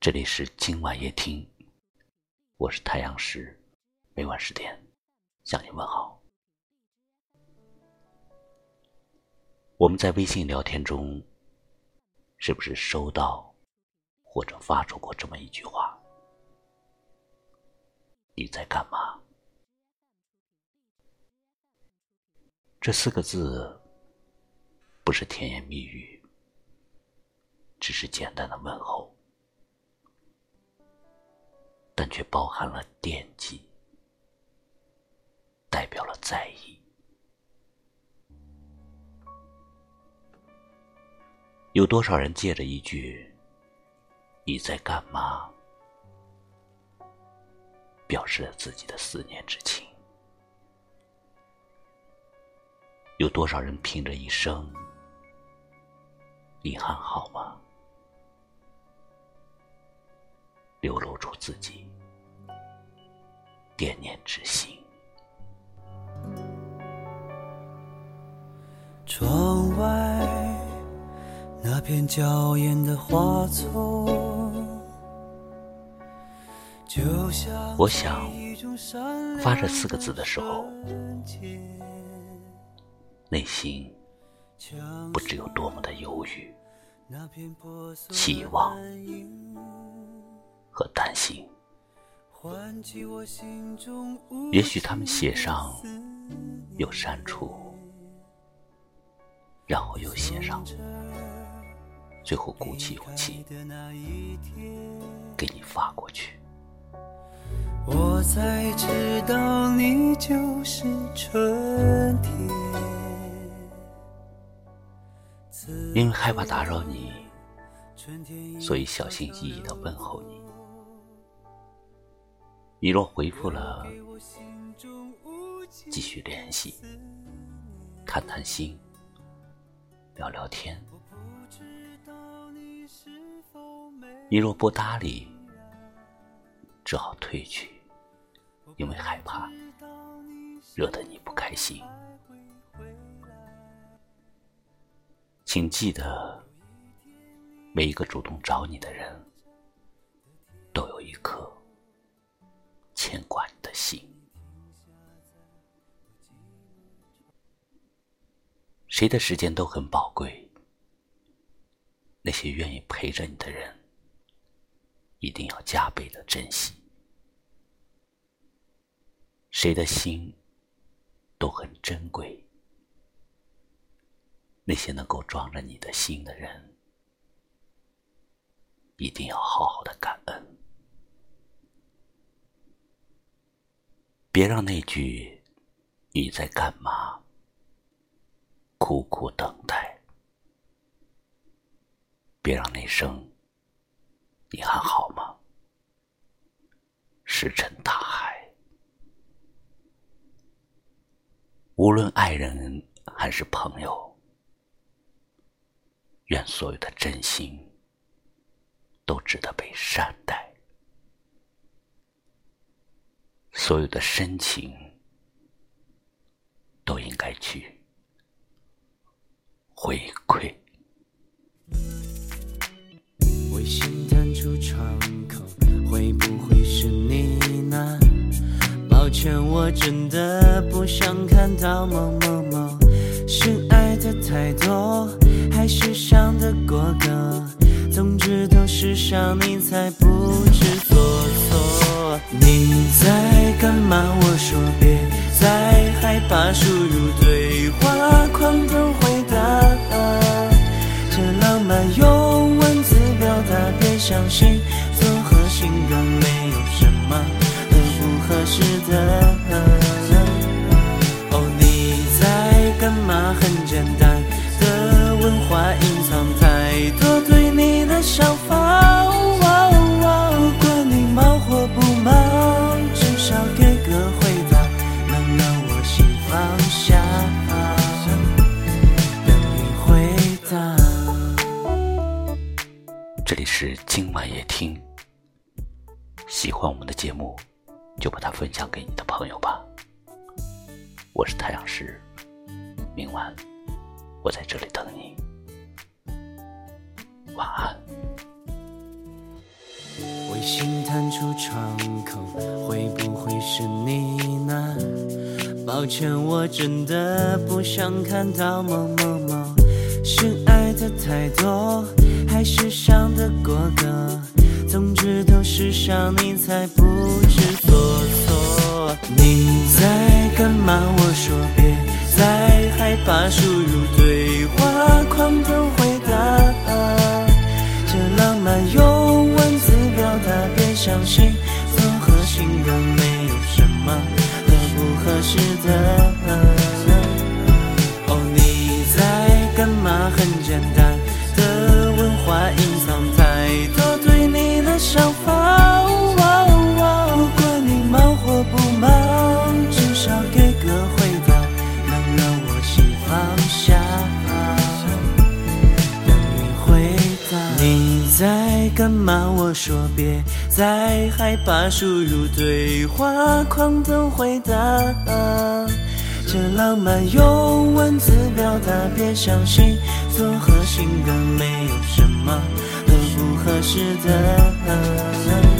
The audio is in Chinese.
这里是今晚夜听，我是太阳石，每晚十点向你问好。我们在微信聊天中，是不是收到或者发出过这么一句话？你在干嘛？这四个字不是甜言蜜语，只是简单的问候。但却包含了惦记，代表了在意。有多少人借着一句“你在干嘛”，表示了自己的思念之情？有多少人凭着一声“你还好吗”，流露出自己？惦念之心。窗外那片娇艳的花丛，我想发这四个字的时候，内心不知有多么的犹豫、期望和担心。也许他们写上，又删除，然后又写上，最后鼓起勇气给你发过去。我才知道你就是春天，因为害怕打扰你，所以小心翼翼的问候你。你若回复了，继续联系，谈谈心，聊聊天。你若不搭理，只好退去，因为害怕惹得你不开心。请记得，每一个主动找你的人，都有一颗。牵挂你的心，谁的时间都很宝贵。那些愿意陪着你的人，一定要加倍的珍惜。谁的心都很珍贵，那些能够装着你的心的人，一定要好好的感恩。别让那句“你在干嘛”苦苦等待，别让那声“你还好吗”石沉大海。无论爱人还是朋友，愿所有的真心都值得被善待。所有的深情都应该去回馈。微信弹出窗口，会不会是你呢？抱歉，我真的不想看到某某某。是爱的太多，还是想得过够？总之都是想你，才不里是今晚夜听，喜欢我们的节目，就把它分享给你的朋友吧。我是太阳石，明晚我在这里等你，晚安。微信弹出窗口，会不会是你呢？抱歉，我真的不想看到某某某。深爱的太多，还是上的过客？总之都是想你才不知所措。你在干嘛？我说别再害怕输入对话框的干嘛？我说别再害怕输入对话框等回答。这浪漫用文字表达，别相信，综合性的没有什么合不合适的。